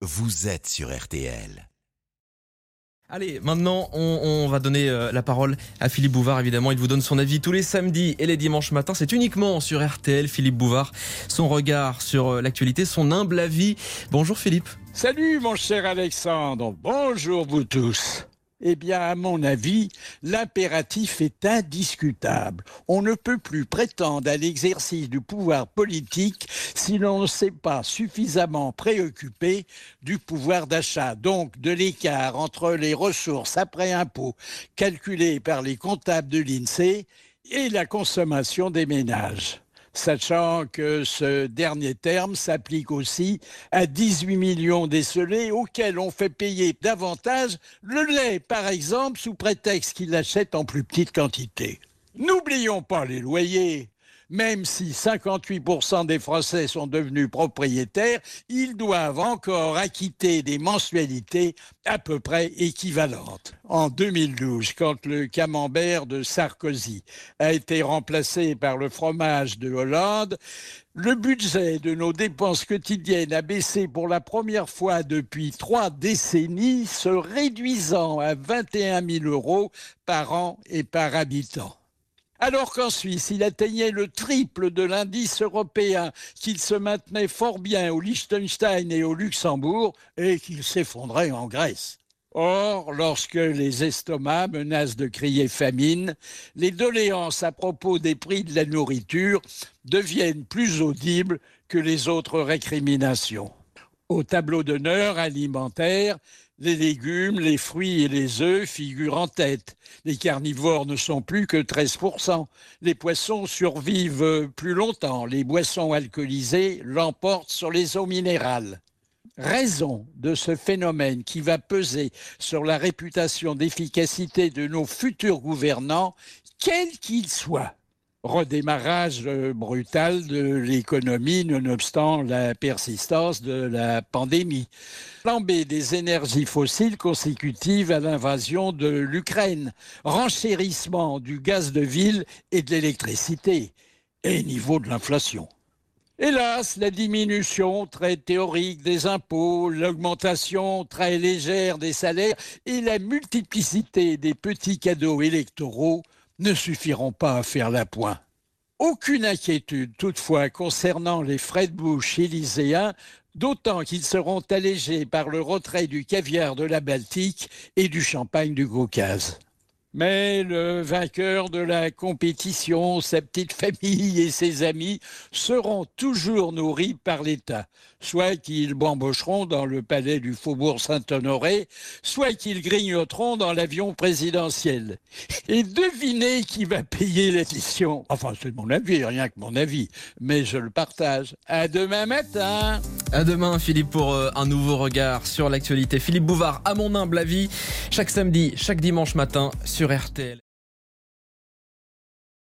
vous êtes sur RTL. Allez, maintenant, on, on va donner euh, la parole à Philippe Bouvard, évidemment. Il vous donne son avis tous les samedis et les dimanches matins. C'est uniquement sur RTL, Philippe Bouvard. Son regard sur euh, l'actualité, son humble avis. Bonjour Philippe. Salut mon cher Alexandre, bonjour vous tous. Eh bien, à mon avis, l'impératif est indiscutable. On ne peut plus prétendre à l'exercice du pouvoir politique si l'on ne s'est pas suffisamment préoccupé du pouvoir d'achat, donc de l'écart entre les ressources après impôt calculées par les comptables de l'INSEE et la consommation des ménages sachant que ce dernier terme s'applique aussi à 18 millions d'esselés auxquels on fait payer davantage le lait, par exemple, sous prétexte qu'ils l'achètent en plus petite quantité. N'oublions pas les loyers. Même si 58% des Français sont devenus propriétaires, ils doivent encore acquitter des mensualités à peu près équivalentes. En 2012, quand le camembert de Sarkozy a été remplacé par le fromage de Hollande, le budget de nos dépenses quotidiennes a baissé pour la première fois depuis trois décennies, se réduisant à 21 000 euros par an et par habitant. Alors qu'en Suisse, il atteignait le triple de l'indice européen, qu'il se maintenait fort bien au Liechtenstein et au Luxembourg, et qu'il s'effondrait en Grèce. Or, lorsque les estomacs menacent de crier famine, les doléances à propos des prix de la nourriture deviennent plus audibles que les autres récriminations. Au tableau d'honneur alimentaire, les légumes, les fruits et les œufs figurent en tête. Les carnivores ne sont plus que 13%. Les poissons survivent plus longtemps. Les boissons alcoolisées l'emportent sur les eaux minérales. Raison de ce phénomène qui va peser sur la réputation d'efficacité de nos futurs gouvernants, quels qu'ils soient redémarrage euh, brutal de l'économie nonobstant la persistance de la pandémie. Flambée des énergies fossiles consécutives à l'invasion de l'Ukraine, renchérissement du gaz de ville et de l'électricité, et niveau de l'inflation. Hélas, la diminution très théorique des impôts, l'augmentation très légère des salaires et la multiplicité des petits cadeaux électoraux ne suffiront pas à faire la point. Aucune inquiétude toutefois concernant les frais de bouche élyséens, d'autant qu'ils seront allégés par le retrait du caviar de la Baltique et du champagne du Caucase. Mais le vainqueur de la compétition, sa petite famille et ses amis seront toujours nourris par l'État, soit qu'ils bambocheront dans le palais du Faubourg Saint-Honoré, soit qu'ils grignoteront dans l'avion présidentiel. Et devinez qui va payer l'addition. Enfin, c'est mon avis, rien que mon avis, mais je le partage. À demain matin. À demain, Philippe, pour euh, un nouveau regard sur l'actualité. Philippe Bouvard, à mon humble avis, chaque samedi, chaque dimanche matin sur RTL.